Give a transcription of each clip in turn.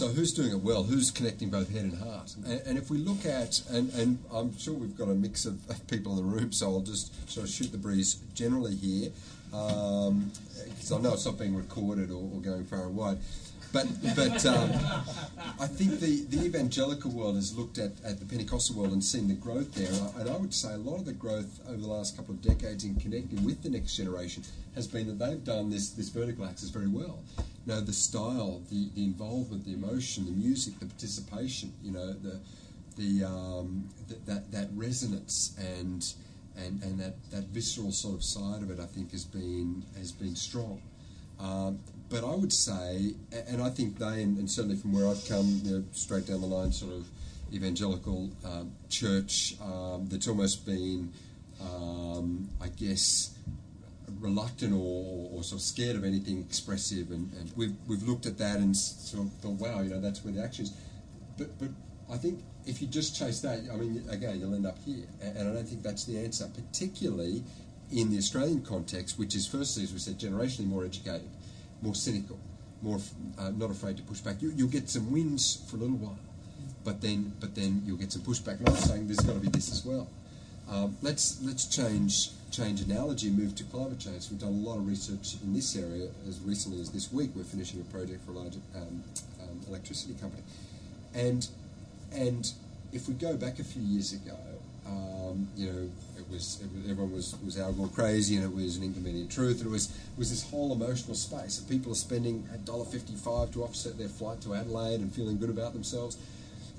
so who's doing it well? Who's connecting both head and heart? And, and if we look at, and, and I'm sure we've got a mix of, people in the room, so I'll just sort of shoot the breeze generally here, because um, I know it's not being recorded or, or going far and wide. But, but um, I think the, the evangelical world has looked at, at the Pentecostal world and seen the growth there. And I, and I would say a lot of the growth over the last couple of decades in connecting with the next generation has been that they've done this, this vertical axis very well. You know, the style, the, the involvement, the emotion, the music, the participation, you know, the, the, um, that, that resonance and, and, and that, that visceral sort of side of it, I think, has been, has been strong. Um, but I would say, and I think they, and, and certainly from where I've come, you know, straight down the line, sort of evangelical um, church um, that's almost been, um, I guess, reluctant or, or, sort of scared of anything expressive, and, and, we've we've looked at that and sort of thought, wow, you know, that's where the action is. But but I think if you just chase that, I mean, again, you'll end up here, and, I don't think that's the answer, particularly in the Australian context, which is firstly, as we said, generationally more educated more cynical, more uh, not afraid to push back. You, will get some wins for a little while, but then but then you'll get some pushback. And I'm saying there's got to be this as well. Um, let's let's change change analogy move to climate change. We've done a lot of research in this area as recently as this week. We're finishing a project for a large um, um, electricity company, and and if we go back a few years ago, um, you know, it was, it everyone was was Al Gore crazy, and it was an inconvenient truth, and it was was this whole emotional space. And people are spending a dollar fifty five to offset their flight to Adelaide and feeling good about themselves.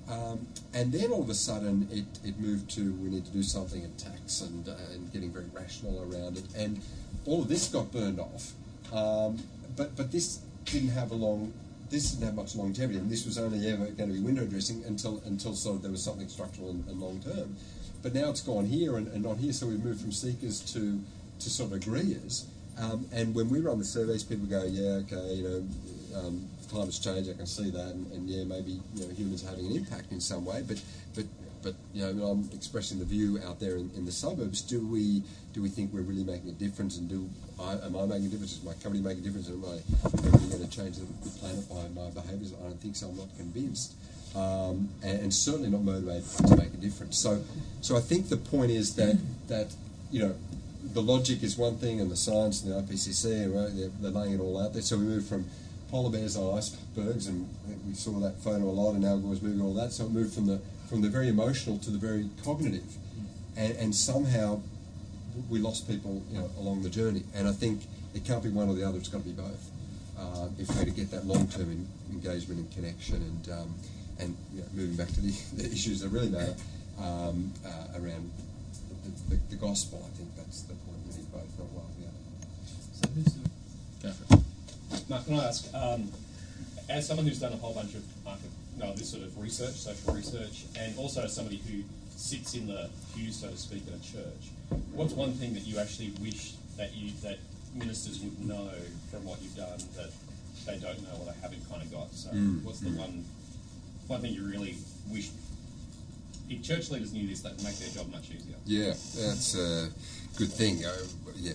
Um, and then all of a sudden, it, it moved to we need to do something in tax and uh, and getting very rational around it. And all of this got burned off. Um, but but this didn't have a long this didn't have much longevity, and this was only ever going to be window dressing until until sort of there was something structural and, and long term. But now it's gone here and, and not here, so we've moved from seekers to, to sort of agreeers. Um, and when we run the surveys, people go, yeah, okay, you know, um, climate's changed, I can see that, and, and, yeah, maybe you know humans are having an impact in some way. But but but you know, I'm expressing the view out there in, in the suburbs. Do we do we think we're really making a difference? And do I, am I making a difference? Is my company making a difference? Am I really going to change the, the planet by my behaviours? I don't think so. I'm not convinced um, and, and, certainly not motivated to make a difference. So, so I think the point is that that you know the logic is one thing, and the science and the IPCC, right, they're, they're laying it all out there. So we move from polar bears on icebergs, and we saw that photo a lot, and Al Gore's moving all that. So it moved from the from the very emotional to the very cognitive, and, and somehow we lost people you know, along the journey. And I think it can't be one or the other; it's got to be both. Uh, if we're to get that long-term engagement and connection and um, and you know, moving back to the, the, issues that really matter um, uh, around the, the, the, gospel, I think that's the point. We need both, not one or the other. So Mark, can I ask, um, as someone who's done a whole bunch of market, no, this sort of research, social research, and also as somebody who sits in the pew, so to speak, at a church, what's one thing that you actually wish that you that ministers would know from what you've done that they don't know or they haven't kind of got? So, mm. what's the mm. one one thing you really wish if church leaders knew this, that would make their job much easier. Yeah, that's a good thing. Uh, yeah,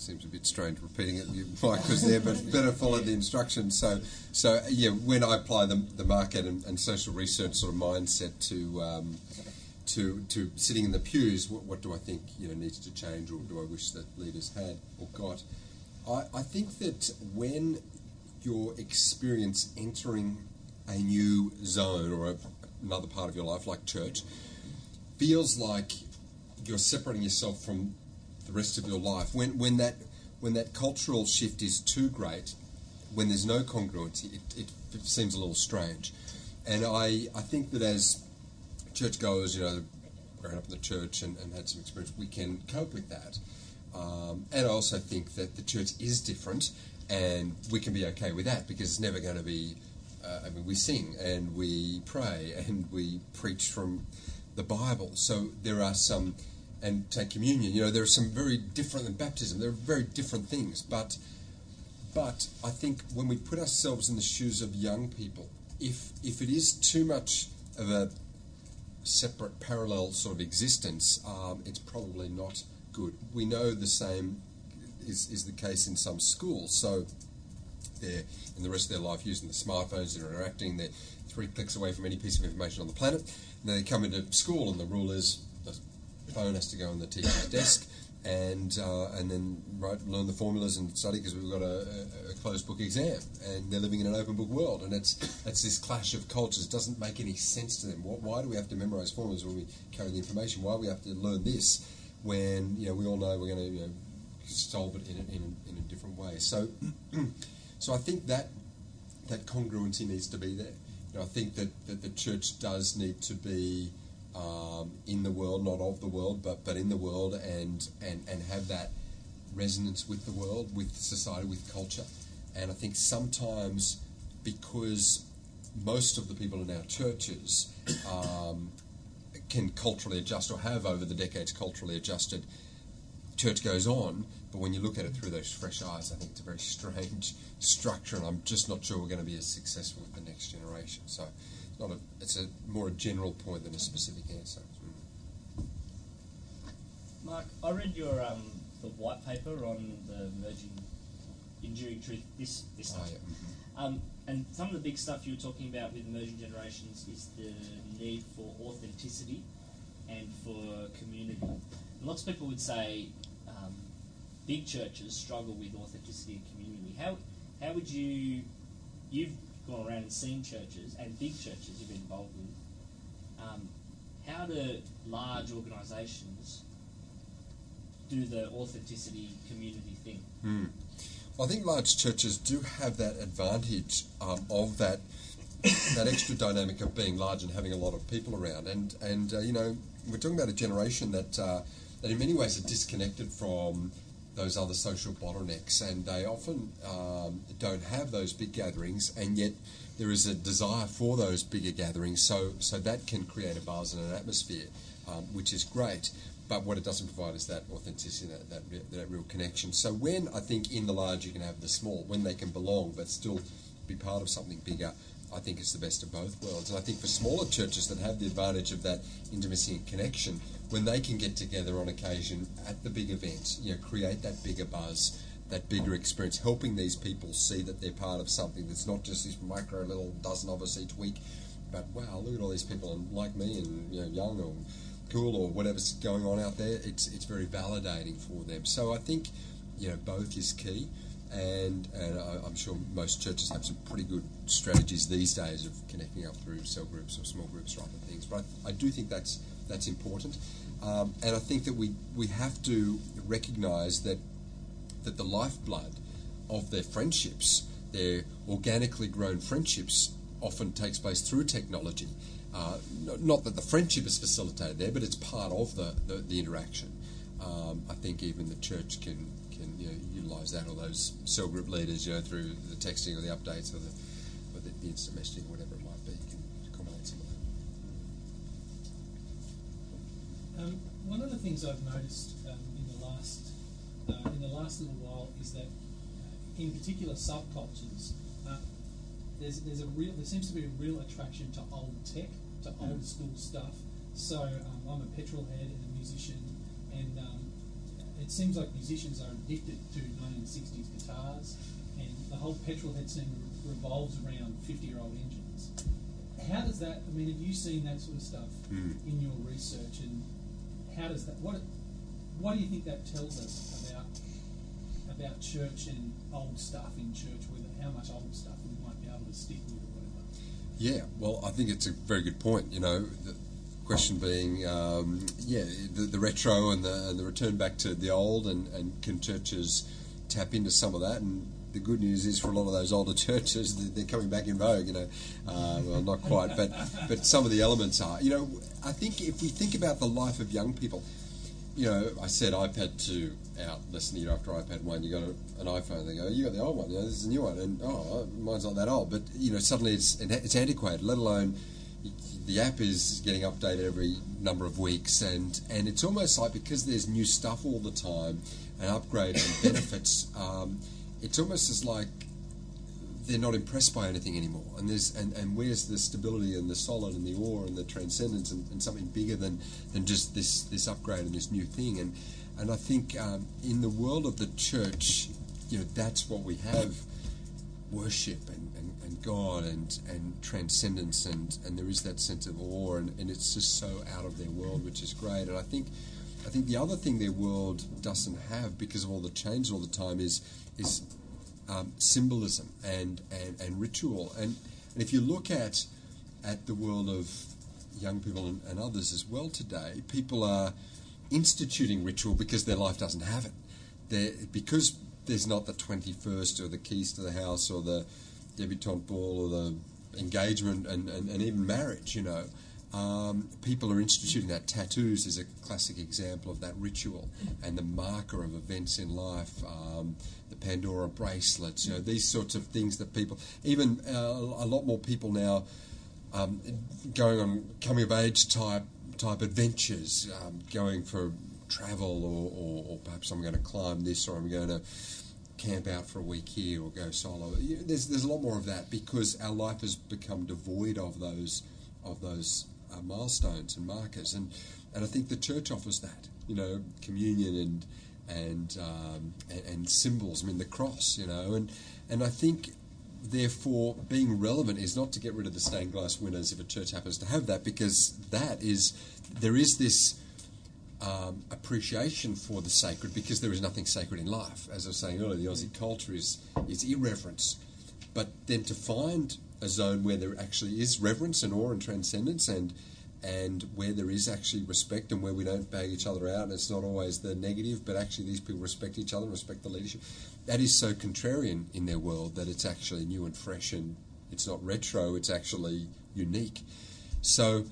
seems a bit strange repeating it. Mike was there, but better follow the instructions. So, so yeah, when I apply the, the market and, and social research sort of mindset to um, to to sitting in the pews, what, what, do I think you know needs to change, or do I wish that leaders had or got? I, I think that when your experience entering a new zone or a, another part of your life, like church, feels like you're separating yourself from the rest of your life. When, when, that, when that cultural shift is too great, when there's no congruency, it, it, it seems a little strange. And I, I think that as churchgoers, you know, grown up in the church and, and had some experience, we can cope with that. Um, and I also think that the church is different, and we can be okay with that because it's never going to be uh, I mean, we sing and we pray and we preach from the Bible. So there are some, and take communion. You know, there are some very different than baptism. There are very different things. But, but I think when we put ourselves in the shoes of young people, if if it is too much of a separate, parallel sort of existence, um, it's probably not good. We know the same is, is the case in some schools. So they're in the rest of their life using the smartphones, they're interacting, they're three clicks away from any piece of information on the planet. And then they come into school, and the rule is phone has to go on the teacher's desk, and uh, and then right, learn the formulas and study because we've got a, a, closed book exam, and they're living in an open book world, and it's it's this clash of cultures. It doesn't make any sense to them. why do we have to memorize formulas when we carry the information? Why do we have to learn this when you know we all know we're going to you know, solve it in a, in a, in a different way? So, so I think that that congruency needs to be there. You know, I think that, that the church does need to be um, in the world, not of the world, but, but in the world, and, and, and have that resonance with the world, with society, with culture. And I think sometimes because most of the people in our churches um, can culturally adjust or have over the decades culturally adjusted, church goes on, but when you look at it through those fresh eyes, I think it's a very strange structure, and I'm just not sure we're going to be as successful with the next generation. So not a, it's a more a general point than a specific answer. Mark, I read your um, the white paper on the emerging enduring truth this this oh. Yeah. Mm-hmm. Um, and some of the big stuff you were talking about with emerging generations is the need for authenticity and for community. And lots of people would say um, big churches struggle with authenticity and community. How how would you you've gone around and seen churches and big churches you've been involved with. Um, how do large organisations do the authenticity community thing? Mm. I think large churches do have that advantage um, of that that extra dynamic of being large and having a lot of people around. And and uh, you know, we're talking about a generation that uh, that in many ways are disconnected from those other social bottlenecks, and they often um, don't have those big gatherings, and yet there is a desire for those bigger gatherings. So, so that can create a buzz and an atmosphere, um, which is great. But what it doesn't provide is that authenticity, that, that, that real connection. So when I think in the large you can have the small, when they can belong but still be part of something bigger, I think it's the best of both worlds. And I think for smaller churches that have the advantage of that intimacy and connection, when they can get together on occasion at the big event, you know, create that bigger buzz, that bigger experience, helping these people see that they're part of something that's not just this micro little dozen of us each week, but wow, look at all these people and like me and you know, young or cool or whatever's going on out there. It's it's very validating for them. So I think you know both is key and and I, am sure most churches have some pretty good strategies these days of connecting up through cell groups or small groups or other things. But I, I do think that's that's important, um, and I think that we we have to recognise that that the lifeblood of their friendships, their organically grown friendships, often takes place through technology. Uh, not that the friendship is facilitated there, but it's part of the, the, the interaction. Um, I think even the church can can you know, utilise that, or those cell group leaders, you know, through the texting or the updates or the, or the, the instant messaging, or whatever it might be, you can accommodate some of that. Um, one of the things I've noticed um, in the last uh, in the last little while is that, uh, in particular, subcultures. Uh, there's, there's a real there seems to be a real attraction to old tech, to old school stuff. So um, I'm a petrol head and a musician, and um, it seems like musicians are addicted to 1960s guitars, and the whole petrol head scene revolves around 50 year old engines. How does that, I mean, have you seen that sort of stuff mm. in your research, and how does that, what, what do you think that tells us about about church and old stuff in church, whether how much old stuff we might be able to stick with or whatever? Yeah, well, I think it's a very good point. You know, question being, um, yeah, the, the, retro and the, and the return back to the old, and, and can churches tap into some of that? And the good news is for a lot of those older churches, they're coming back in vogue. You know, uh, well, not quite, but but some of the elements are. You know, I think if we think about the life of young people, you know, I said iPad two out less than a year after iPad one. You got a, an iPhone. They go, you got the old one. You know, this is a new one, and oh, mine's not that old. But you know, suddenly it's it's antiquated. Let alone the app is getting updated every number of weeks, and, and it's almost like because there's new stuff all the time and upgrades and benefits, um, it's almost as like they're not impressed by anything anymore. And there's and, and where's the stability and the solid and the awe and the transcendence and, and something bigger than, than just this this upgrade and this new thing. And and I think um, in the world of the church, you know, that's what we have worship and, and, God and, and transcendence and, and there is that sense of awe and, and it's just so out of their world, which is great. And I think I think the other thing their world doesn't have because of all the change all the time is is um, symbolism and, and, and ritual. And, and if you look at at the world of young people and, and others as well today, people are instituting ritual because their life doesn't have it. They're, because there's not the 21st or the keys to the house or the debutante ball or the engagement and, and, and even marriage, you know. Um, people are instituting that. Tattoos is a classic example of that ritual and the marker of events in life. Um, the Pandora bracelets, you know, these sorts of things that people, even uh, a lot more people now, um, going on coming of age type type adventures, um, going for travel, or, or, or, perhaps I'm going to climb this, or I'm going to camp out for a week here, or go solo. There's there's a lot more of that because our life has become devoid of those of those uh, milestones and markers, and and I think the church offers that, you know, communion and and, um, and and symbols. I mean, the cross, you know, and and I think therefore, being relevant is not to get rid of the stained glass windows if a church happens to have that, because that is there is this um, appreciation for the sacred because there is nothing sacred in life. As I was saying earlier, the Aussie culture is is irreverence, but then to find a zone where there actually is reverence and awe and transcendence and and where there is actually respect and where we don't bag each other out and it's not always the negative but actually these people respect each other and respect the leadership that is so contrarian in their world that it's actually new and fresh and it's not retro, it's actually unique. So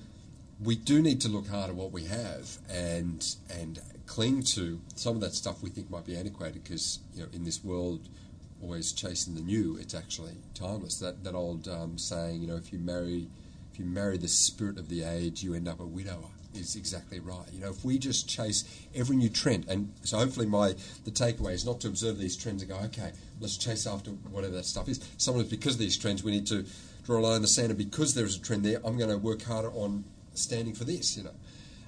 we do need to look hard at what we have and and cling to some of that stuff we think might be antiquated because you know in this world always chasing the new it's actually timeless that that old um, saying you know if you marry if you marry the spirit of the age you end up a widower is exactly right. You know, if we just chase every new trend, and so hopefully my the takeaway is not to observe these trends and go, okay, let's chase after whatever that stuff is. Sometimes because of these trends, we need to draw a line in the sand, and because there is a trend there, I'm going to work harder on standing for this. You know.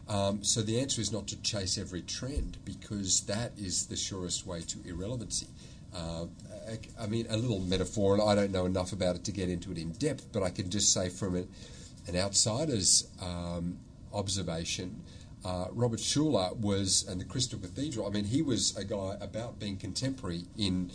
Um, so the answer is not to chase every trend because that is the surest way to irrelevancy. Uh, I, I mean, a little metaphor, and I don't know enough about it to get into it in depth, but I can just say from an, an outsider's um, observation. Uh, Robert Schuller was, and the Crystal Cathedral, I mean, he was a guy about being contemporary in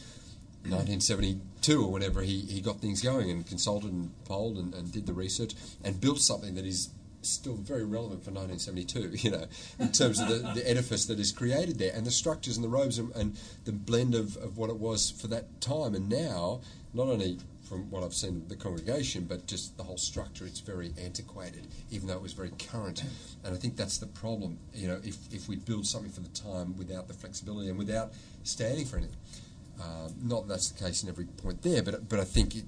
1972 or whenever he, he got things going and consulted and polled and, and did the research and built something that is still very relevant for 1972, you know, in terms of the, the edifice that is created there and the structures and the robes and, and the blend of, of what it was for that time. And now, not only from what I've seen the congregation, but just the whole structure, it's very antiquated, even though it was very current. And I think that's the problem, you know, if, if we build something for the time without the flexibility and without standing for anything. Um, not that that's the case in every point there, but, but I think it,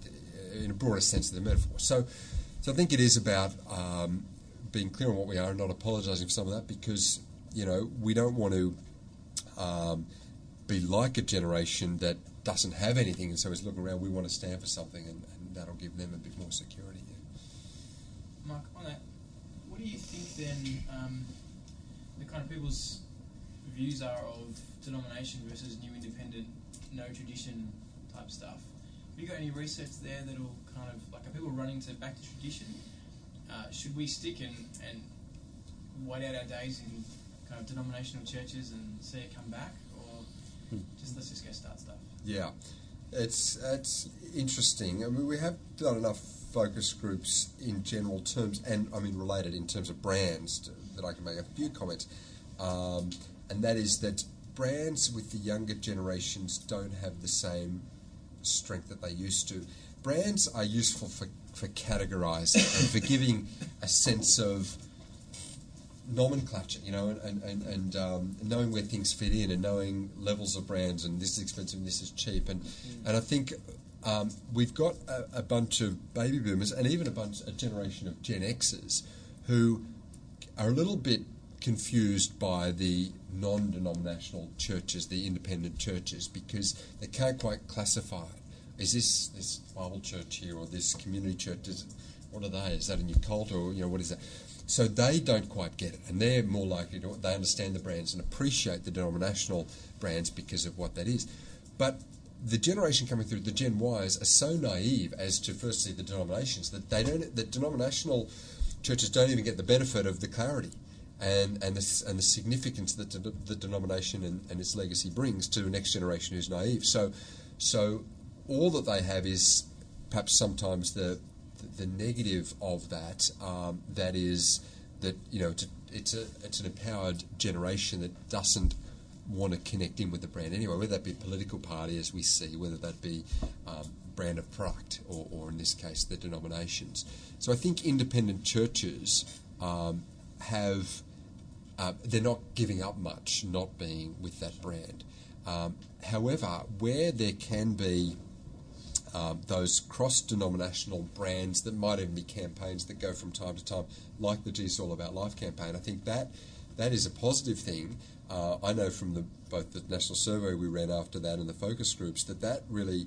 in a broader sense of the metaphor. So, so I think it is about um, being clear on what we are and not apologising for some of that because, you know, we don't want to um, be like a generation that doesn't have anything, and so is looking around. We want to stand for something, and, and that'll give them a bit more security. Yeah. Mark, on that, what do you think then? Um, the kind of people's views are of denomination versus new independent, no tradition type stuff. Have you got any research there that'll kind of like are people running to back to tradition? Uh, should we stick and and wait out our days in kind of denominational churches and see it come back, or hmm. just let's just go start stuff? Yeah, it's it's interesting. I mean, we have done enough focus groups in general terms, and I mean related in terms of brands to, that I can make a few comments, um, and that is that brands with the younger generations don't have the same strength that they used to. Brands are useful for for categorizing and for giving a sense of nomenclature, you know, and, and, and um, knowing where things fit in and knowing levels of brands and this is expensive and this is cheap. And, mm. and I think um, we've got a, a, bunch of baby boomers and even a bunch, a generation of Gen Xers who are a little bit confused by the non-denominational churches, the independent churches, because they can't quite classify. Is this this Bible church here or this community church? What are they? Is that a new cult or you know what is that? So they don't quite get it, and they're more likely to they understand the brands and appreciate the denominational brands because of what that is. But the generation coming through, the Gen Ys, are so naive as to firstly the denominations that they don't, that denominational churches don't even get the benefit of the clarity and and the, and the significance that the, the denomination and, and its legacy brings to the next generation who's naive. So, so all that they have is perhaps sometimes the the, negative of that. Um, that is that you know it's a, it's a it's an empowered generation that doesn't want to connect in with the brand anyway, whether that be political party as we see, whether that be um, brand of product, or, or in this case the denominations. So I think independent churches um, have uh, they're not giving up much, not being with that brand. Um, however, where there can be um, those cross denominational brands that might even be campaigns that go from time to time, like the Jesus All About Life campaign, I think that that is a positive thing. Uh, I know from the, both the national survey we ran after that and the focus groups that that really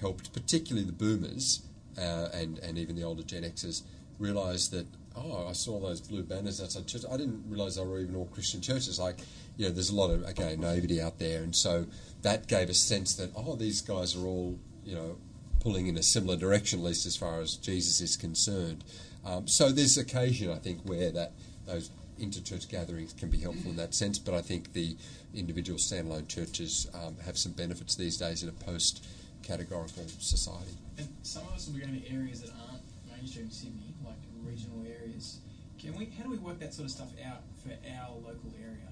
helped, particularly the boomers uh, and, and even the older Gen Xers, realise that oh, I saw those blue banners outside church. I didn't realise they were even all Christian churches. Like, you know, there's a lot of again naivety out there, and so that gave a sense that oh, these guys are all you know pulling in a similar direction, at least as far as Jesus is concerned. Um, so there's occasion, I think, where that those interchurch gatherings can be helpful in that sense. But I think the individual standalone churches um, have some benefits these days in a post-categorical society. And some of us will be going to areas that aren't mainstream Sydney, like regional areas. Can we? How do we work that sort of stuff out for our local area?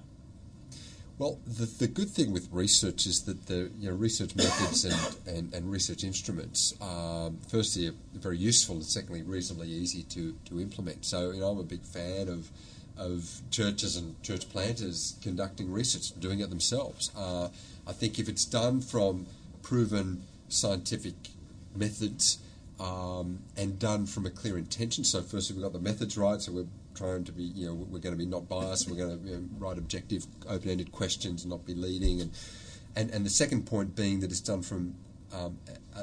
Well, the, the good thing with research is that the you know, research methods and, and, and research instruments, um, firstly, are very useful and secondly, reasonably easy to, to implement. So, you know, I'm a big fan of of churches and church planters conducting research, doing it themselves. Uh, I think if it's done from proven scientific methods um, and done from a clear intention, so firstly we've got the methods right, so we're trying to be, you know, we're going to be not biased, we're going to you know, write objective, open-ended questions, and not be leading, and and and the second point being that it's done from um,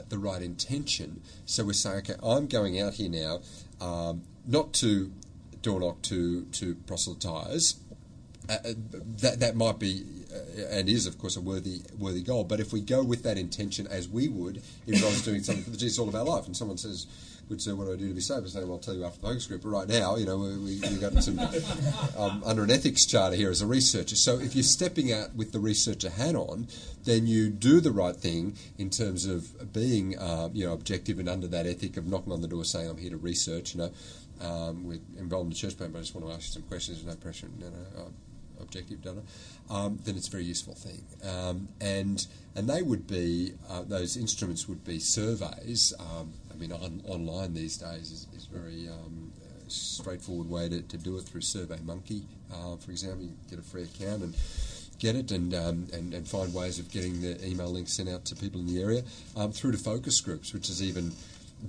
the right intention. So we're saying, okay, I'm going out here now, um, not to door knock to to proselytise. Uh, uh, that that might be uh, and is of course a worthy worthy goal. But if we go with that intention as we would if I was doing something for the Jesus All About Life, and someone says, "Would say, what do I do to be saved?" I say, "Well, I'll tell you after the focus group." But right now, you know, we we got some um, under an ethics charter here as a researcher. So if you're stepping out with the researcher hat on, then you do the right thing in terms of being uh, you know objective and under that ethic of knocking on the door saying, "I'm here to research." You know um, we're involved in the church plan, but I just want to ask you some questions. There's no pressure, no, no, uh, objective data. Um, then it's a very useful thing. Um, and and they would be uh, those instruments would be surveys. Um, I mean, on, online these days is, is very um, straightforward way to, to do it through SurveyMonkey, uh, for example. You get a free account and get it and, um, and, and find ways of getting the email link sent out to people in the area um, through to focus groups, which is even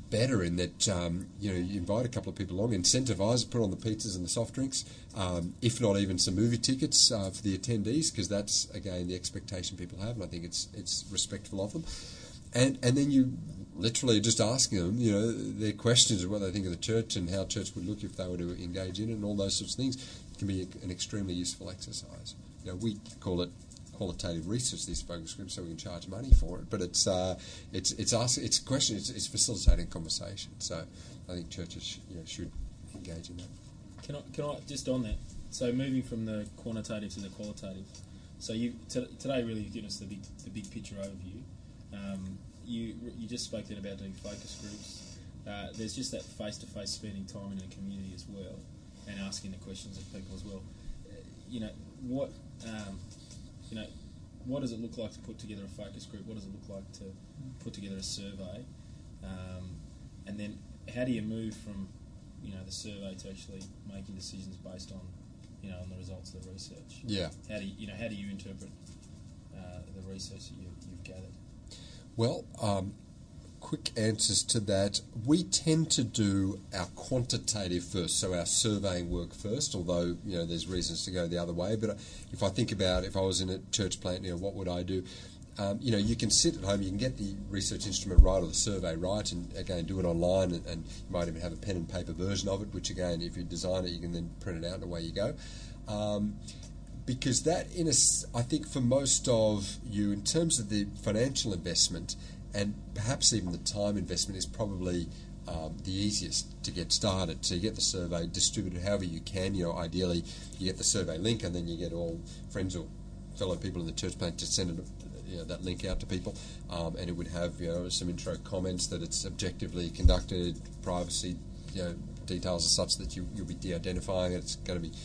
better in that um, you know you invite a couple of people along, incentivize, put on the pizzas and the soft drinks, um, if not even some movie tickets uh, for the attendees, because that's again the expectation people have, and I think it's it's respectful of them, and and then you literally just asking them, you know, their questions of what they think of the church and how church would look if they were to engage in it, and all those sorts of things can be an extremely useful exercise. You know, we call it qualitative research these focus groups, so we can charge money for it. But it's uh, it's it's ask, it's a question. It's, it's, facilitating conversation. So I think churches you know, should engage in that. Can I can I just on that? So moving from the quantitative to the qualitative. So you t- today really given us the big the big picture overview. Um, you you just spoke then about doing focus groups. Uh, there's just that face to face spending time in a community as well, and asking the questions of people as well. Uh, you know what um, you know, what does it look like to put together a focus group? What does it look like to put together a survey? Um, and then how do you move from, you know, the survey to actually making decisions based on, you know, on the results of the research? Yeah. How do you, you know, how do you interpret uh, the research that you, you've gathered? Well, um, quick answers to that. We tend to do our quantitative first, so our surveying work first. Although you know there's reasons to go the other way. But if I think about if I was in a church plant, you know, what would I do? Um, you know, you can sit at home, you can get the research instrument right or the survey right, and again do it online, and, and you might even have a pen and paper version of it. Which again, if you design it, you can then print it out, and away you go. Um, because that, in a, I think, for most of you, in terms of the financial investment and perhaps even the time investment, is probably um, the easiest to get started. So you get the survey distributed however you can. You know, ideally, you get the survey link, and then you get all friends or fellow people in the church plant to send it, you know, that link out to people, um, and it would have you know some intro comments that it's objectively conducted, privacy, you know, details are such that you, you'll be de-identifying it. It's going to be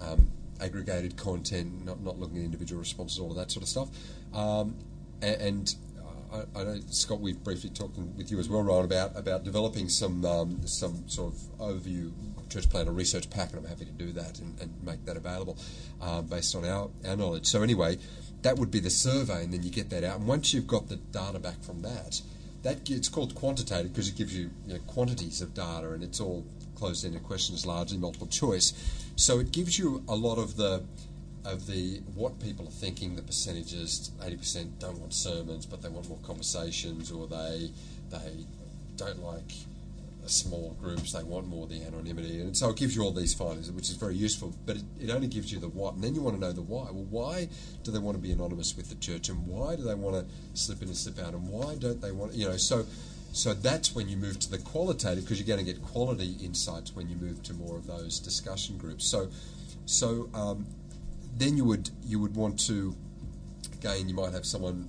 um, aggregated content, not, not looking at individual responses, all of that sort of stuff. Um, a- and I, I know Scott, we've briefly talked with you as well, Ryan, about about developing some um, some sort of overview church plan or research pack, and I'm happy to do that and, and make that available uh, based on our, our knowledge. So anyway, that would be the survey, and then you get that out. And once you've got the data back from that, that it's called quantitative because it gives you, you know, quantities of data, and it's all closed-ended questions, largely multiple choice. So it gives you a lot of the of the what people are thinking, the percentages. Eighty percent don't want sermons, but they want more conversations, or they they don't like small groups. They want more the anonymity, and so it gives you all these findings, which is very useful. But it, it only gives you the what, and then you want to know the why. Well, why do they want to be anonymous with the church, and why do they want to slip in and slip out, and why don't they want you know so. So that's when you move to the qualitative because you're going to get quality insights when you move to more of those discussion groups. So, so um, then you would you would want to again you might have someone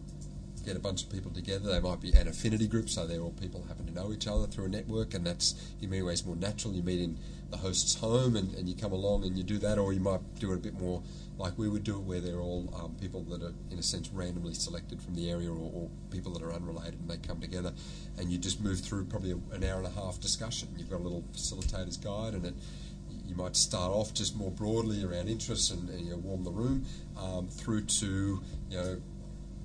get a bunch of people together. They might be an affinity group, so they're all people happen to know each other through a network, and that's in many ways more natural. You meet in the host's home, and, and you come along and you do that, or you might do it a bit more like we would do it, where they're all um, people that are in a sense randomly selected from the area, or, or people that are unrelated, and they come together, and you just move through probably a, an hour and a half discussion. You've got a little facilitator's guide, and it you might start off just more broadly around interests and, and you know, warm the room um, through to you know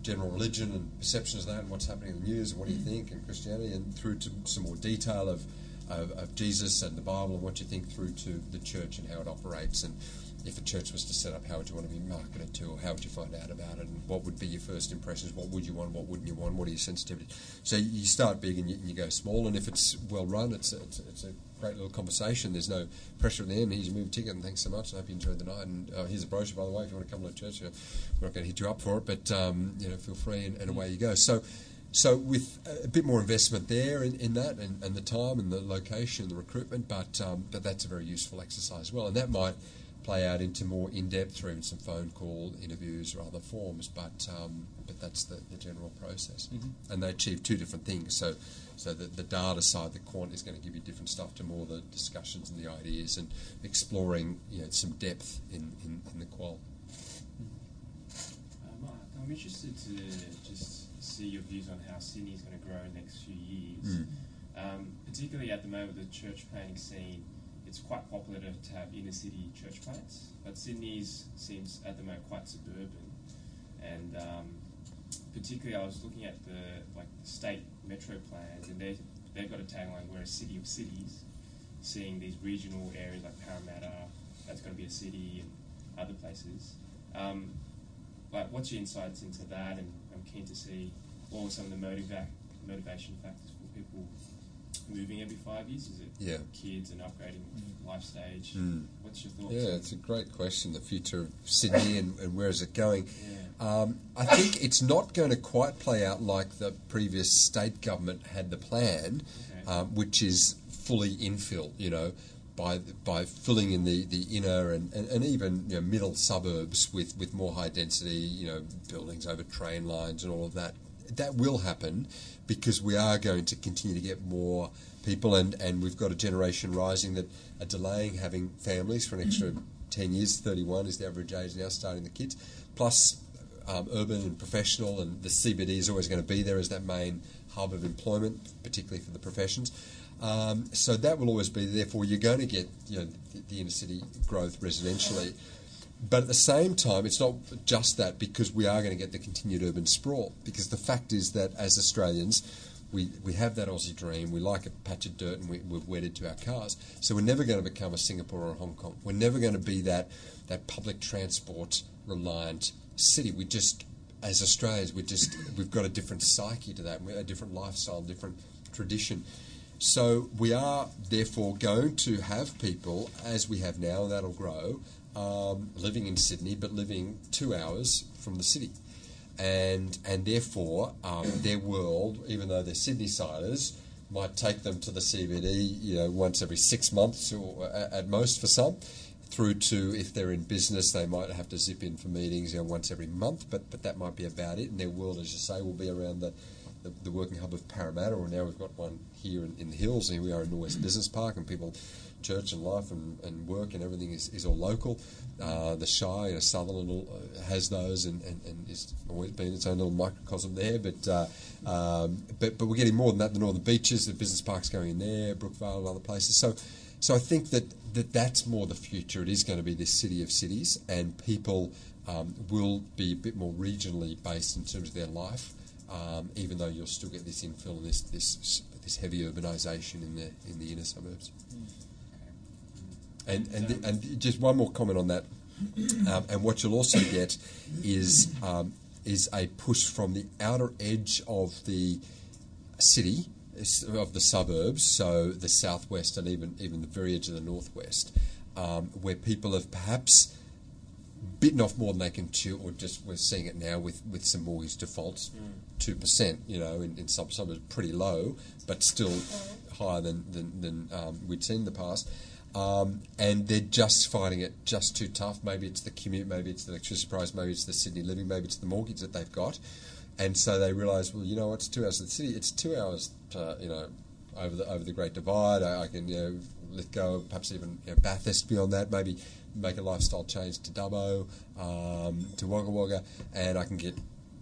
general religion and perceptions of that and what's happening in the news and what do you think and Christianity and through to some more detail of, of, of Jesus and the Bible and what you think through to the church and how it operates and if a church was to set up, how would you want to be marketed to, or how would you find out about it, and what would be your first impressions? What would you want? What wouldn't you want? What are your sensitivities? So you start big and you, and you go small, and if it's well run, it's a, it's, a, it's a great little conversation. There's no pressure at the end. Here's your movie ticket, and thanks so much. I hope you enjoyed the night. And uh, here's a brochure, by the way, if you want to come to church. You know, we're not going to hit you up for it, but um, you know, feel free, and, and away you go. So. So with a bit more investment there in, in that, and, and the time and the location, and the recruitment, but um, but that's a very useful exercise as well, and that might play out into more in-depth even some phone call interviews or other forms. But um, but that's the, the general process, Mm-hmm. and they achieve two different things. So so the, the data side, the quant is going to give you different stuff to more the discussions and the ideas and exploring you know some depth in, in, in the qual. Uh, Mark, I'm interested to just see your views on how Sydney is going to grow in the next few years. Mm. Um, particularly at the moment, the church planting scene, it's quite popular to, have inner city church plants, but Sydney's seems at the moment quite suburban. And um, particularly, I was looking at the like the state metro plans, and they they've got a tagline: "We're a city of cities." Seeing these regional areas like Parramatta, that's going to be a city, and other places. Um, like, what's your insights into that? And I'm keen to see what were some of the motiva- motivation factors for people moving every five years. Is it Yeah. kids and upgrading life stage? Mm. What's your thoughts? Yeah, it's a great question. The future of Sydney and, and where is it going? Yeah. Um, I think it's not going to quite play out like the previous state government had the plan, Okay. um, which is fully infill. You know, by by filling in the, the inner and, and, and even you know, middle suburbs with, with more high density. You know, buildings over train lines and all of that. That will happen because we are going to continue to get more people, and, and we've got a generation rising that are delaying having families for an extra 10 years. 31 is the average age now, starting the kids. Plus, um, urban and professional, and the CBD is always going to be there as that main hub of employment, particularly for the professions. Um, so that will always be. Therefore, you're going to get you know the, the inner city growth residentially. But at the same time, it's not just that because we are going to get the continued urban sprawl. Because the fact is that as Australians, we, we have that Aussie dream. We like a patch of dirt and we, we're wedded to our cars. So we're never going to become a Singapore or a Hong Kong. We're never going to be that, that public transport reliant city. We just, as Australians, we just we've got a different psyche to that, a different lifestyle, different tradition. So we are therefore going to have people, as we have now, and that'll grow, um, living in Sydney, but living two hours from the city. And, and therefore, um, their world, even though they're Sydney siders, might take them to the CBD, you know, once every six months or at most for some, through to if they're in business, they might have to zip in for meetings, you know, once every month. But but that might be about it. And their world, as you say, will be around the the, the working hub of Parramatta, or now we've got one here in, in the hills. Here we are in the West Business Park, and people, church and life and, and work and everything is, is all local. Uh, the Shire, you know, Sutherland uh, has those, and, and, and it's always been its own little microcosm there. But uh, um, but but we're getting more than that. The Northern Beaches, the business parks going in there, Brookvale, and other places. So so I think that, that that's more the future. It is going to be this city of cities, and people um, will be a bit more regionally based in terms of their life um, even though you'll still get this infill and this this this heavy urbanisation in the in the inner suburbs. And and and just one more comment on that, um, and what you'll also get is um, is a push from the outer edge of the city of the suburbs, so the southwest and even even the very edge of the northwest, um, where people have perhaps bitten off more than they can chew, or just we're seeing it now with, with some mortgage defaults, two percent. You know, in, in some suburbs, pretty low, but still higher than than, than um, we'd seen in the past. Um, and they're just finding it just too tough. Maybe it's the commute, maybe it's the electricity price, maybe it's the Sydney living, maybe it's the mortgage that they've got, and so they realise, well, you know, it's two hours to the city. It's two hours, to, you know, over the over the Great Divide. I, I can you know let go, perhaps even you know, Bathurst beyond that. Maybe make a lifestyle change to Dubbo, um, to Wagga Wagga, and I can get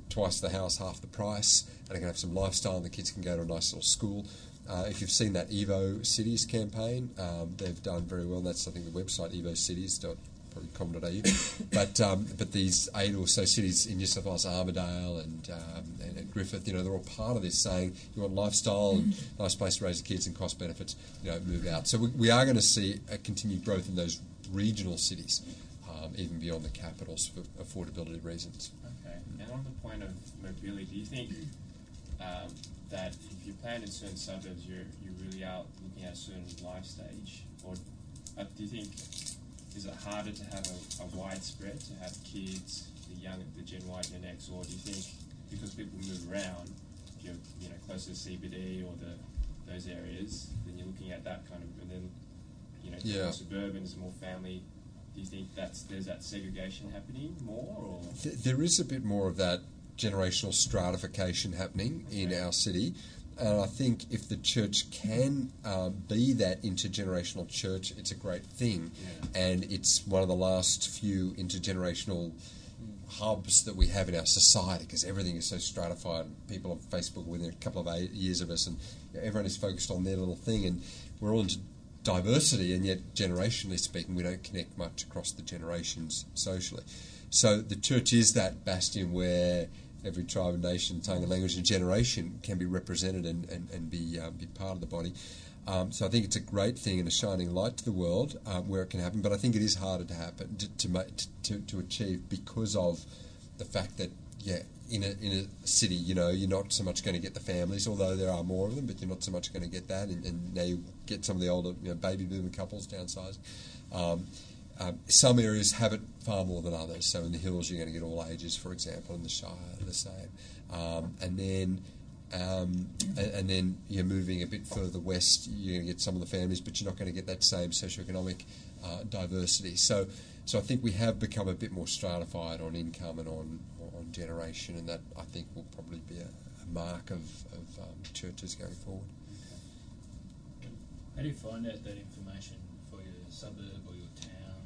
twice the house, half the price, and I can have some lifestyle, and the kids can go to a nice little school. Uh, if you've seen that Evo Cities campaign, um, they've done very well. That's I think the website evocities.com.au. but um, but these eight or so cities in New South Wales, Armidale and, um, and, and Griffith, you know, they're all part of this saying you want lifestyle, and nice place to raise the kids, and cost benefits, you know, move out. So we, we are going to see a continued growth in those regional cities, um, even beyond the capitals for affordability reasons. Okay. And on the point of mobility, do you think um, that if you plan in certain suburbs, you're you're really out looking at a certain life stage, or uh, do you think is it harder to have a, a widespread to have kids, the young, the Gen Y, Gen X, or do you think because people move around, if you're you know closer to CBD or the those areas, then you're looking at that kind of, and then you know Yeah. more suburban is more family. Do you think that's there's that segregation happening more, or Th- there is a bit more of that generational stratification happening in our city. And I think if the church can um, be that intergenerational church, it's a great thing. Yeah. And it's one of the last few intergenerational hubs that we have in our society because everything is so stratified. People on Facebook within a couple of eight years of us, and everyone is focused on their little thing, and we're all into diversity, and yet generationally speaking, we don't connect much across the generations socially. So the church is that bastion where every tribe and nation, tongue and language and generation can be represented and, and, and be, um, be part of the body. Um, so I think it's a great thing and a shining light to the world um, where it can happen, but I think it is harder to happen to to, to, to achieve because of the fact that yeah, in a in a city, you know, you're not so much going to get the families, although there are more of them, but you're not so much going to get that, and, and now you get some of the older you know, baby boomer couples downsizing. Um, um, some areas have it far more than others. So in the hills, you're going to get all ages, for example. In the Shire, the same. Um, and then, um, and, and then you're moving a bit further west. You're going to get some of the families, but you're not going to get that same socioeconomic uh, diversity. So, so I think we have become a bit more stratified on income and on on generation, and that I think will probably be a, a mark of, of um, churches going forward. How do you find out that information for your suburb or your town,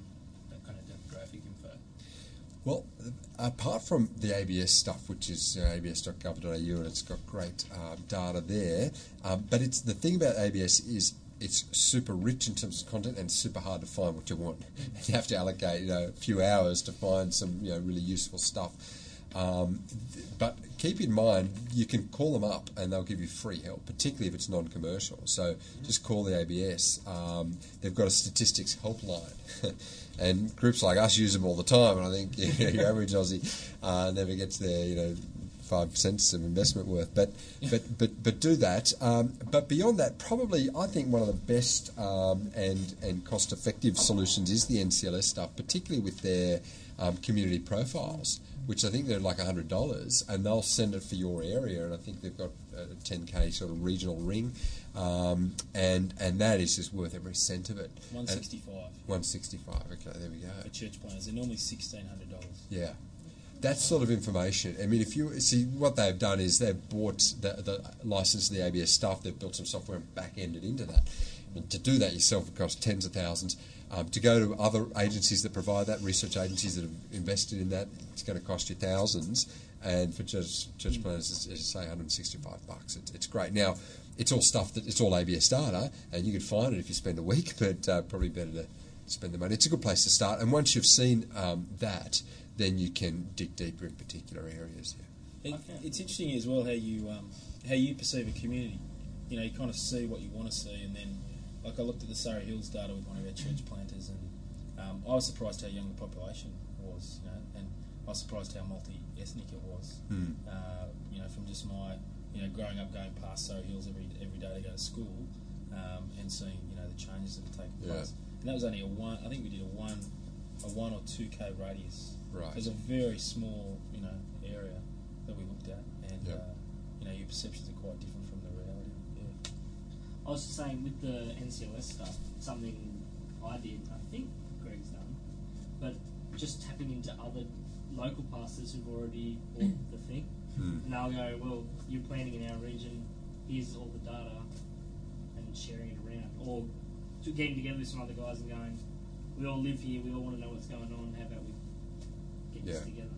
that kind of demographic info? Well, apart from the ABS stuff, which is uh, abs.gov.au, and it's got great um, data there, um, but it's the thing about ABS is it's super rich in terms of content and super hard to find what you want. you have to allocate you know a few hours to find some you know really useful stuff. Um, but keep in mind, you can call them up and they'll give you free help, particularly if it's non-commercial. So just call the ABS. Um, they've got a statistics helpline, and groups like us use them all the time. And I think you know, your average Aussie uh, never gets their you know five cents of investment worth. But but but but do that. Um, but beyond that, probably I think one of the best um, and and cost effective solutions is the NCLS stuff, particularly with their um, community profiles. Which I think they're like hundred dollars, and they'll send it for your area. And I think they've got a ten k sort of regional ring, um, and and that is just worth every cent of it. One sixty five One sixty five. Okay, there we go. for church planners. They're normally sixteen hundred dollars. Yeah. That sort of information. I mean, if you see what they've done is they've bought the, the license of the ABS stuff, they've built some software and back ended into that. And to do that yourself, it costs tens of thousands. Um, to go to other agencies that provide that, research agencies that have invested in that, it's going to cost you thousands. And for church, church planners, it's, it's say 165 bucks. It's, it's great. Now, it's all stuff that it's all ABS data, and you can find it if you spend a week, but uh, probably better to spend the money. It's a good place to start. And once you've seen um, that, then you can dig deeper in particular areas. Yeah. It, it's interesting as well how you um, how you perceive a community. You know, you kind of see what you want to see, and then like I looked at the Surry Hills data with one of our church planters, and um, I was surprised how young the population was. You know, and I was surprised how multi-ethnic it was. Mm. Uh, you know, from just my you know growing up going past Surry Hills every every day to go to school, um, and seeing you know the changes that have taken Yeah. place. And that was only a one. I think we did a one a one or two k radius. Right. It was a very small, you know, area that we looked at, and Yeah. uh, you know, your perceptions are quite different from the reality. Yeah. I was just saying with the NCLS stuff, something I did, I think Greg's done, but just tapping into other local pastors who've already bought the thing, Hmm. and they'll go, well, you're planning in our region, here's all the data, and sharing it around, or to getting together with some other guys and going, we all live here, we all want to know what's going on, how about we get this together?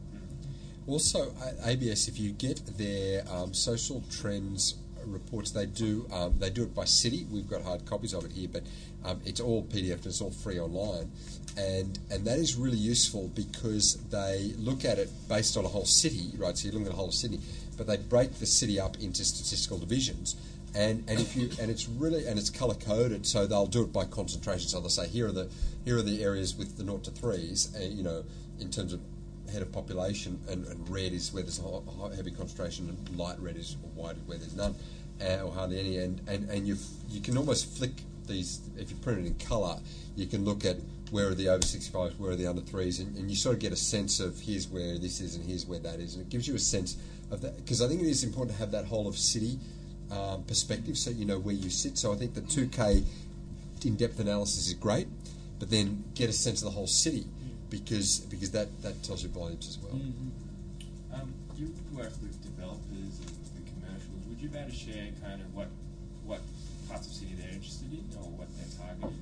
Also, ABS, if you get their um, social trends reports, they do um, they do it by city. We've got hard copies of it here, but um, it's all PDF and it's all free online, and and that is really useful because they look at it based on a whole city, right? So you're looking at a whole city, but they break the city up into statistical divisions. And, and if you and it's really and it's color coded, so they'll do it by concentration. So they'll say here are the here are the areas with the naught to threes, you know, in terms of head of population, and, and red is where there's a heavy concentration, and light red is white where there's none, uh, or hardly any. And and, and you you can almost flick these if you print it in colour. You can look at where are the over 65s, where are the under threes, and, and you sort of get a sense of here's where this is and here's where that is, and it gives you a sense of that because I think it is important to have that whole of city um, perspective, so you know where you sit. So I think the 2K in-depth analysis is great, but then get a sense of the whole city because because that, that tells you volumes as well. Um, you work with developers and the commercials. Would you be able to share kind of what what parts of city they're interested in or what they're targeting?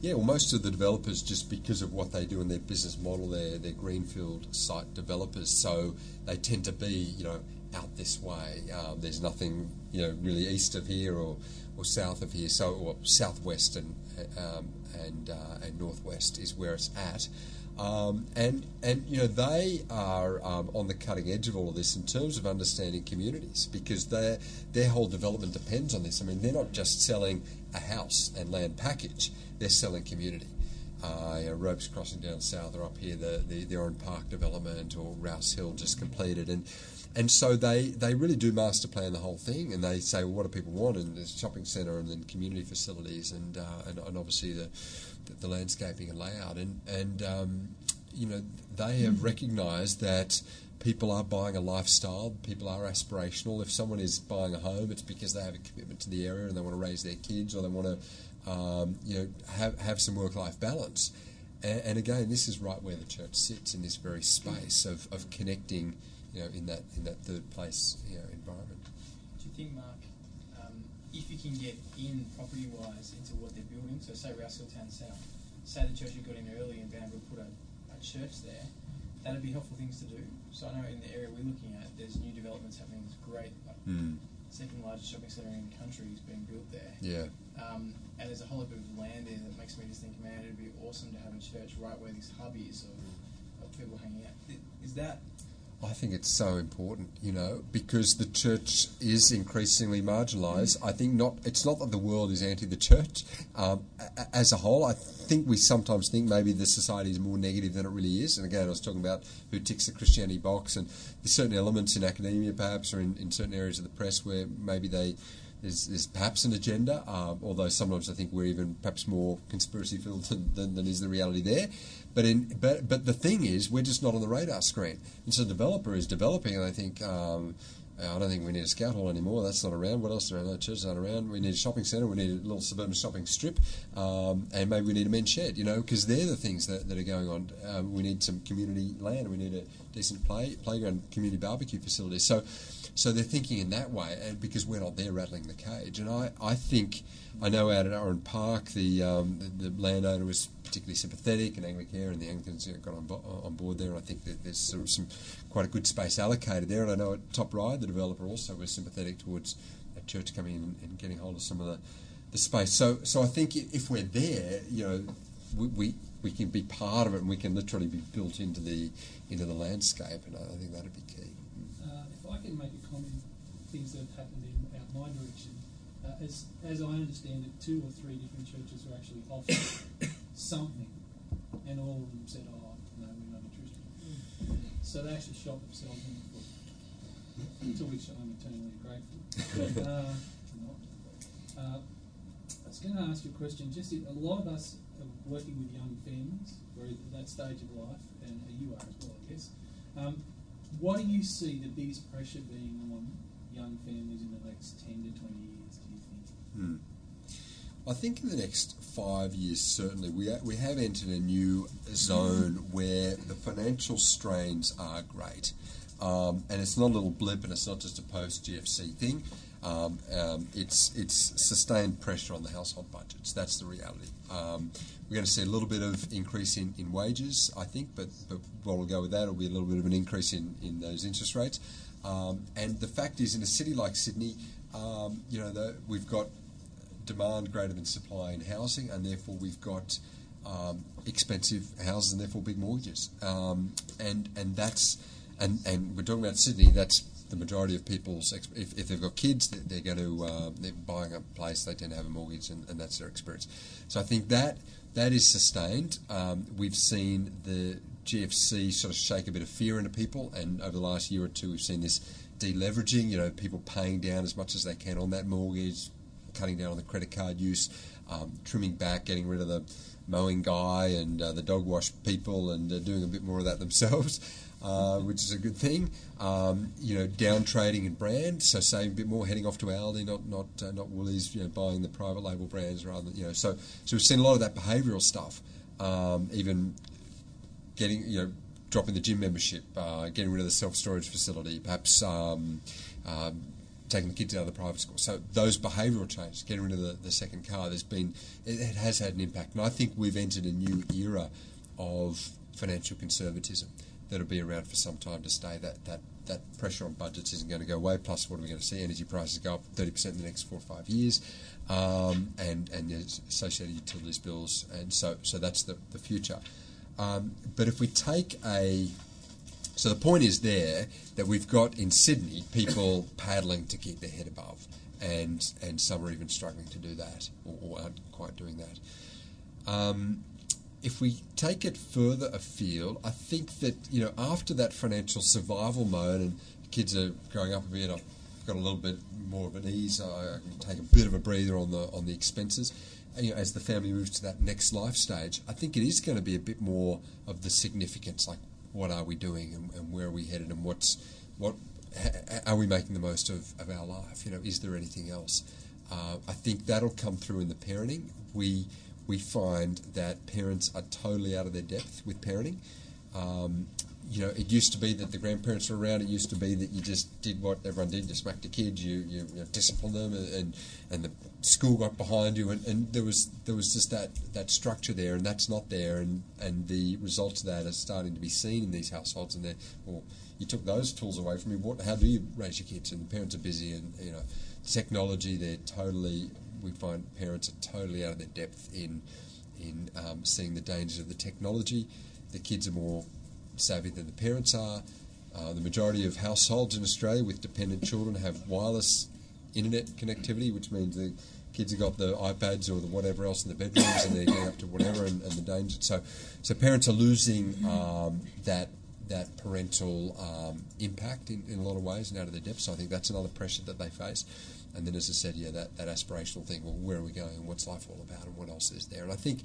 Yeah, well, most of the developers, just because of what they do in their business model, they're, they're greenfield site developers, so they tend to be, you know, out this way. Um, there's nothing, you know, really east of here or, or south of here, so or southwest and um, and uh, and northwest is where it's at. Um, and and you know they are um, on the cutting edge of all of this in terms of understanding communities because their their whole development depends on this. I mean, they're not just selling a house and land package; they're selling community. Uh, you know, Ropes Crossing down south or up here, the, the the Oran Park development or Rouse Hill just completed, and and so they, they really do master plan the whole thing, and they say, well, what do people want? And there's shopping centre, and then community facilities, and uh, and, and obviously the, the the landscaping and layout, and and um, you know they have recognised that people are buying a lifestyle, people are aspirational. If someone is buying a home, it's because they have a commitment to the area and they want to raise their kids, or they want to um, you know have have some work life balance. And, and again, this is right where the church sits in this very space of, of connecting, you know, in that in that third place, you know, environment. Do you think, Mark, um, if you can get in property wise into what they're building, so say Rouse Hill Town Centre, say the church had got in early and been able to put a, a church there, that'd be helpful things to do. So I know in the area we're looking at, there's new developments happening, it's great. Like Mm. second largest shopping centre in the country is being built there. Yeah. Um, and there's a whole heap of land there that makes me just think, man, it'd be awesome to have a church right where this hub is of, of people hanging out. Is that I think it's so important, you know, because the church is increasingly marginalised. I think not. It's not that the world is anti the church um, as a whole. I think we sometimes think maybe the society is more negative than it really is. And again, I was talking about who ticks the Christianity box, and there's certain elements in academia, perhaps, or in, in certain areas of the press where maybe they there's, there's perhaps an agenda, um, although sometimes I think we're even perhaps more conspiracy filled than, than, than is the reality there. But in but but the thing is, we're just not on the radar screen. And so the developer is developing, and I think. Um, I don't think we need a scout hall anymore. That's not around. What else is around? No churches aren't around. We need a shopping centre. We need a little suburban shopping strip, um, and maybe we need a men's shed. You know, because they're the things that, that are going on. Um, we need some community land. We need a decent play playground, community barbecue facilities. So, so they're thinking in that way, and because we're not there rattling the cage. And I, I think I know out at Oran Park, the, um, the the landowner was particularly sympathetic, and Anglicare and the Anglicans got on, bo- on board there. And I think that there's sort of some quite a good space allocated there. And I know at Top Ryde, the developer also was sympathetic towards a church coming in and getting hold of some of the, the space. So, so I think if we're there, you know, we, we we can be part of it, and we can literally be built into the into the landscape. And I, think that'd be key. Can make a comment, things that have happened in out my direction, uh, as as I understand it, two or three different churches were actually offered something, and all of them said, "Oh, no, we're not interested." So they actually shot themselves in the foot, to which I'm eternally grateful. uh. Uh, I was going to ask you a question. Just a lot of us are working with young families, we're at that stage of life, and you are as well, I guess. Um, what do you see the biggest pressure being on young families in the next 10 to 20 years, do you think? Hmm. I think in the next five years, certainly, we, we have entered a new zone where the financial strains are great. Um, and it's not a little blip and it's not just a post GFC thing. Um, um, it's, it's sustained pressure on the household budgets. That's the reality. Um, we're going to see a little bit of increase in, in wages, I think, but, but what will go with that will be a little bit of an increase in, in those interest rates. Um, and the fact is, in a city like Sydney, um, you know, the, we've got demand greater than supply in housing, and therefore we've got um, expensive houses and therefore big mortgages. And and that's and and we're talking about Sydney. That's the majority of people's. If, if they've got kids, they- they're going to uh, they're buying a place. They tend to have a mortgage, and, and that's their experience. So I think that that is sustained. Um, we've seen the GFC sort of shake a bit of fear into people, and over the last year or two, we've seen this deleveraging. You know, people paying down as much as they can on that mortgage, cutting down on the credit card use, um, trimming back, getting rid of the mowing guy and uh, the dog wash people, and uh, doing a bit more of that themselves, uh, which is a good thing. Um, you know, down trading in brand, so saving a bit more, heading off to Aldi, not not uh, not Woolies, you know, buying the private label brands rather than you know. So so we've seen a lot of that behavioural stuff, um, even getting you know dropping the gym membership, uh, getting rid of the self storage facility, perhaps um, um, taking the kids out of the private school. So those behavioural changes, getting rid of the, the second car, there's been it, it has had an impact, and I think we've entered a new era of financial conservatism that'll be around for some time to stay. That that that pressure on budgets isn't going to go away. Plus, what are we going to see? Energy prices go up 30% in the next four or five years, um, and and there's associated utilities bills, and so so that's the the future. Um, but if we take a so the point is there that we've got in Sydney people paddling to keep their head above, and and some are even struggling to do that or, or aren't quite doing that. Um, if we take it further afield, I think that you know after that financial survival mode and kids are growing up a bit, I've got a little bit more of an ease. I, can take a bit of a breather on the on the expenses. And, you know, as the family moves to that next life stage, I think it is going to be a bit more of the significance, like what are we doing and, and where are we headed and what's what ha- are we making the most of, of our life? You know, is there anything else? Uh, I think that'll come through in the parenting. We we find that parents are totally out of their depth with parenting. Um, you know, it used to be that the grandparents were around. It used to be that you just did what everyone did. You smacked the kids. You you, you know, disciplined them, and, and the school got behind you, and, and there was there was just that, that structure there, and that's not there, and, and the results of that are starting to be seen in these households. And they well, you took those tools away from me. What? How do you raise your kids? And the parents are busy, and you know, technology. They're totally. We find parents are totally out of their depth in in um, seeing the dangers of the technology. The kids are more savvy than the parents are. Uh, the majority of households in Australia with dependent children have wireless internet connectivity, which means the kids have got the iPads or the whatever else in the bedrooms, and they're getting up to whatever, and, and the danger. So, so parents are losing um, that that parental um, impact in, in a lot of ways and out of their depth. So I think that's another pressure that they face. And then, as I said, yeah, that, that aspirational thing. Well, where are we going? and What's life all about? And what else is there? And I think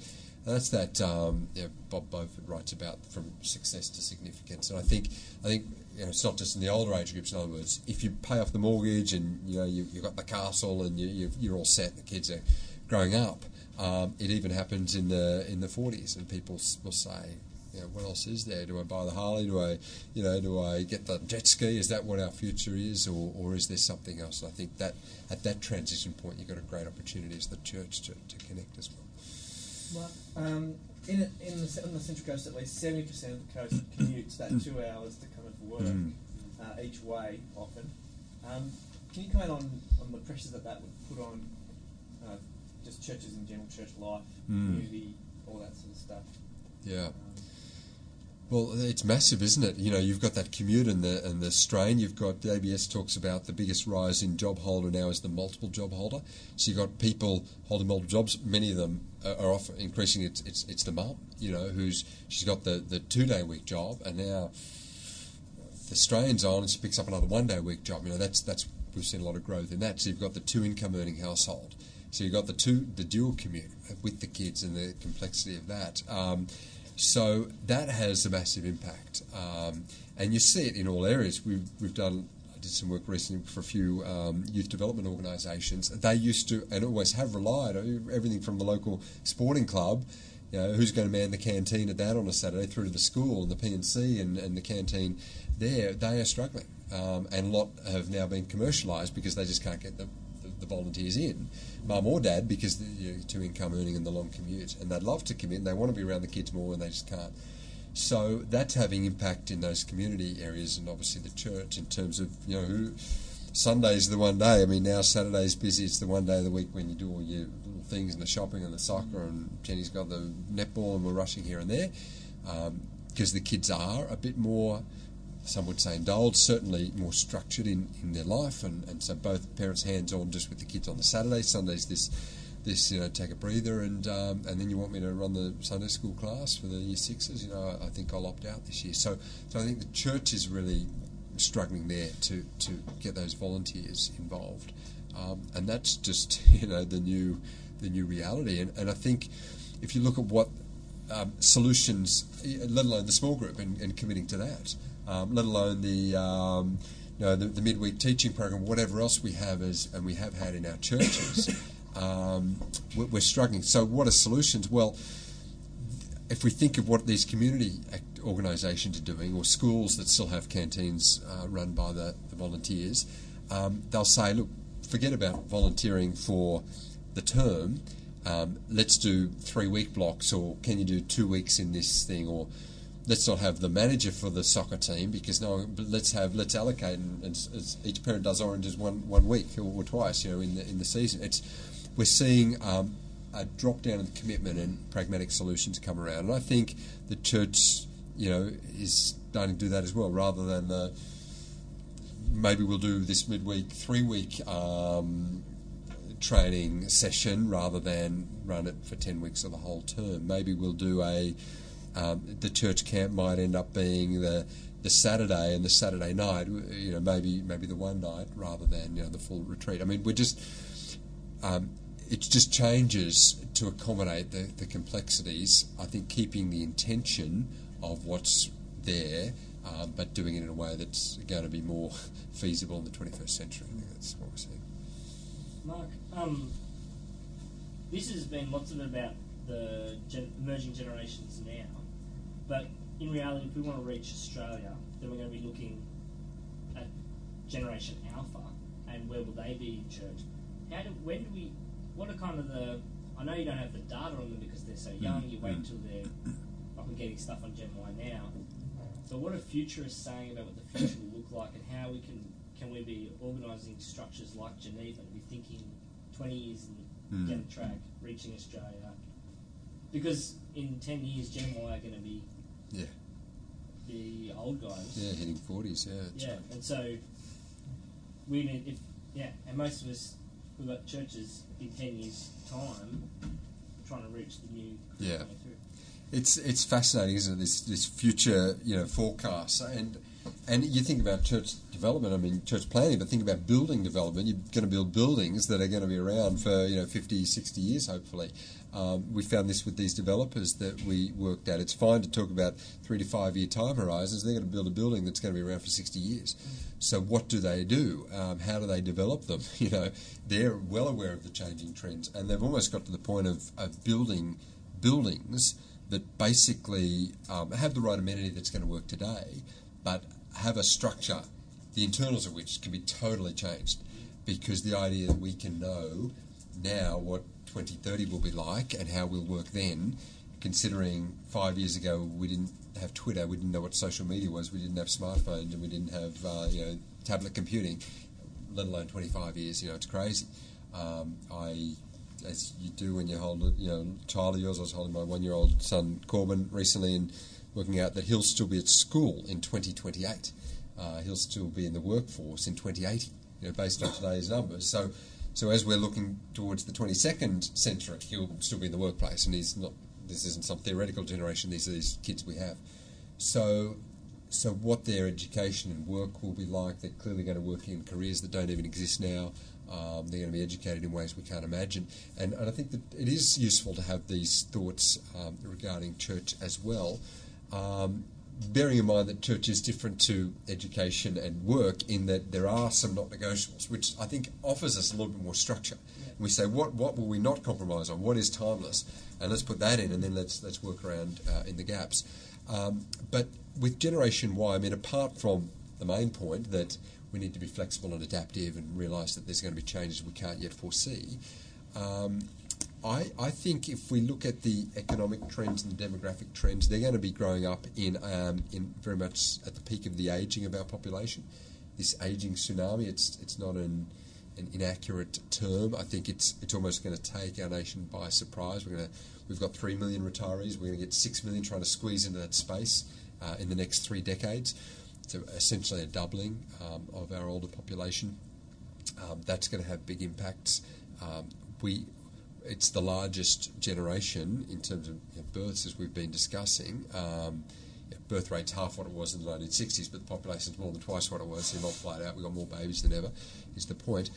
that's that um, Bob Buford writes about from success to significance. And I think I think you know, it's not just in the older age groups. In other words, if you pay off the mortgage and you know you, you've got the castle and you, you're all set, the kids are growing up. Um, it even happens in the in the 40s, and people will say, you know, what else is there? Do I buy the Harley? Do I, you know, do I get the jet ski? Is that what our future is, or, or is there something else? And I think that at that transition point, you've got a great opportunity as the church to, to connect as well. Mark, um, in, in the, on the Central Coast, at least 70% of the coast commutes that two hours to come in for work Mm. uh, each way often. Um, can you comment on, on the pressures that that would put on uh, just churches in general, church life, Mm. community, all that sort of stuff? Yeah. Um, Well, it's massive, isn't it? You know, you've got that commute and the and the strain. You've got ABS talks about the biggest rise in job holder now is the multiple job holder. So you've got people holding multiple jobs. Many of them are, are off increasing. It's it's it's the mum, you know, who's she's got the the two day week job, and now the strain's on, and she picks up another one day week job. You know, that's that's we've seen a lot of growth in that. So you've got the two income earning household. So you've got the two the dual commute with the kids and the complexity of that. Um, so that has a massive impact, um, and you see it in all areas. We've we've done. I did some work recently for a few um, youth development organisations. They used to and always have relied on everything from the local sporting club. You know, who's going to man the canteen at that on a Saturday through to the school and the P&C and, and the canteen there, they are struggling. Um, and a lot have now been commercialised because they just can't get the, the, the volunteers in, mum or dad, because the you know, two income earning and the long commute. And they'd love to commit and they want to be around the kids more and they just can't. So that's having impact in those community areas and obviously the church in terms of, you know, who. Sunday's the one day. I mean, now Saturday's busy. It's the one day of the week when you do all your little things and the shopping and the soccer, and Jenny's got the netball, and we're rushing here and there um, because the kids are a bit more, some would say indulged, certainly more structured in, in their life, and, and so both parents hands on just with the kids on the Saturday. Sunday's this, this you know, take a breather, and um, and then you want me to run the Sunday school class for the year sixes. You know, I, think I'll opt out this year. So so I think the church is really struggling there to to get those volunteers involved, um, and that's just you know the new the new reality. And and I think if you look at what um, solutions, let alone the small group and, and committing to that, um, let alone the, um, you know, the, the midweek teaching program, whatever else we have as, and we have had in our churches, um, we're, we're struggling. So, what are solutions? Well, if we think of what these community organisations are doing, or schools that still have canteens uh, run by the, the volunteers, um, they'll say, look, forget about volunteering for the term. Um, let's do three week blocks, or can you do two weeks in this thing, or let's not have the manager for the soccer team because no, let's have let's allocate, and, each parent does oranges one one week or, or twice, you know, in the in the season. It's we're seeing um, a drop down in commitment and pragmatic solutions come around, and I think the church, you know, is starting to do that as well, rather than the maybe we'll do this midweek, three week um, training session rather than run it for 10 weeks of the whole term. Maybe we'll do a, um, the church camp might end up being the, the Saturday and the Saturday night, you know, maybe, maybe the one night rather than, you know, the full retreat. I mean, we're just, um, it just changes to accommodate the, the complexities. I think keeping the intention of what's there, um, but doing it in a way that's going to be more feasible in the 21st century. I think that's what we're seeing. Mark, um, this has been lots of it about the gen- emerging generations now, but in reality, if we want to reach Australia, then we're going to be looking at Generation Alpha and where will they be in church? How do, when do we? What are kind of the? I know you don't have the data on them because they're so young. You wait until they're like we're getting stuff on Gen Y now. But what are futurists saying about what the future will look like and how we can can we be organising structures like Geneva to be thinking 20 years and Mm. down the track, reaching Australia? Because in 10 years, Gen Y are going to be Yeah. the old guys. Yeah, hitting 40s, yeah. Yeah, right. and so we need if yeah, and most of us we've got churches in ten years' time trying to reach the new Yeah. It's it's fascinating, isn't it? This this future you know forecast and and you think about church development. I mean, church planning, but think about building development. You're going to build buildings that are going to be around for you know 50, 60 years, hopefully. Um, we found this with these developers that we worked at. It's fine to talk about three to five year time horizons. They're going to build a building that's going to be around for 60 years. So what do they do? Um, how do they develop them? You know, they're well aware of the changing trends, and they've almost got to the point of, of building buildings that basically um, have the right amenity that's going to work today, but have a structure, the internals of which can be totally changed. Because the idea that we can know now what 2030 will be like and how we'll work then, considering five years ago we didn't have Twitter, we didn't know what social media was, we didn't have smartphones, and we didn't have uh, you know tablet computing, let alone 25 years. You know, it's crazy. Um, I as you do when you hold a you know child of yours. I was holding my one-year-old son Corbin recently and working out that he'll still be at school in 2028. Uh, he'll still be in the workforce in 2080. You know, based on today's numbers. So, so as we're looking towards the 22nd century, he'll still be in the workplace, and he's not. This isn't some theoretical generation. These are these kids we have. So, so what their education and work will be like. They're clearly going to work in careers that don't even exist now. Um, they're going to be educated in ways we can't imagine. And, and I think that it is useful to have these thoughts um, regarding church as well. Um, bearing in mind that church is different to education and work in that there are some not negotiables, which I think offers us a little bit more structure. We say, what, what will we not compromise on? What is timeless? And let's put that in, and then let's, let's work around uh, in the gaps. Um, but with Generation Y, I mean, apart from the main point that we need to be flexible and adaptive and realise that there's going to be changes we can't yet foresee, um, I, I think if we look at the economic trends and the demographic trends, they're going to be growing up in, um, in very much at the peak of the ageing of our population. This ageing tsunami, it's, it's not an, an inaccurate term. I think it's, it's almost going to take our nation by surprise. We're going to, we've got 3 million retirees. We're going to get 6 million trying to squeeze into that space uh, in the next three decades. So essentially a doubling um, of our older population. Um, that's going to have big impacts. Um, we, it's the largest generation in terms of you know, births, as we've been discussing. Um, yeah, birth rate's half what it was in the 1960s, but the population's more than twice what it was. So you multiply it out, we've got more babies than ever. Is the point?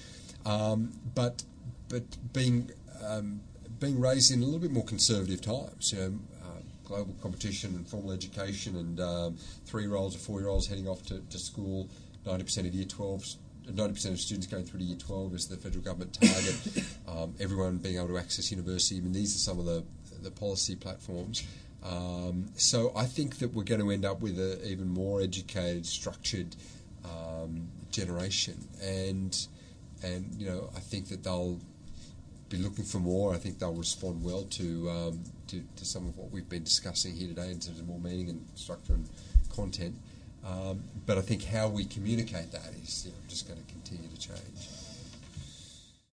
Um, but but being um, being raised in a little bit more conservative times, you know. Uh, global competition and formal education, and um, three-year-olds or four-year-olds heading off to, to school. Ninety percent of Year 12s 90% of students going through to year 12 is the federal government target. um, everyone being able to access university. I mean, these are some of the, the policy platforms. Um, so I think that we're going to end up with an even more educated, structured um, generation. And, and, you know, I think that they'll be looking for more. I think they'll respond well to, um, to, to some of what we've been discussing here today in terms of more meaning and structure and content. Um, but I think how we communicate that is you know, just going to continue to change.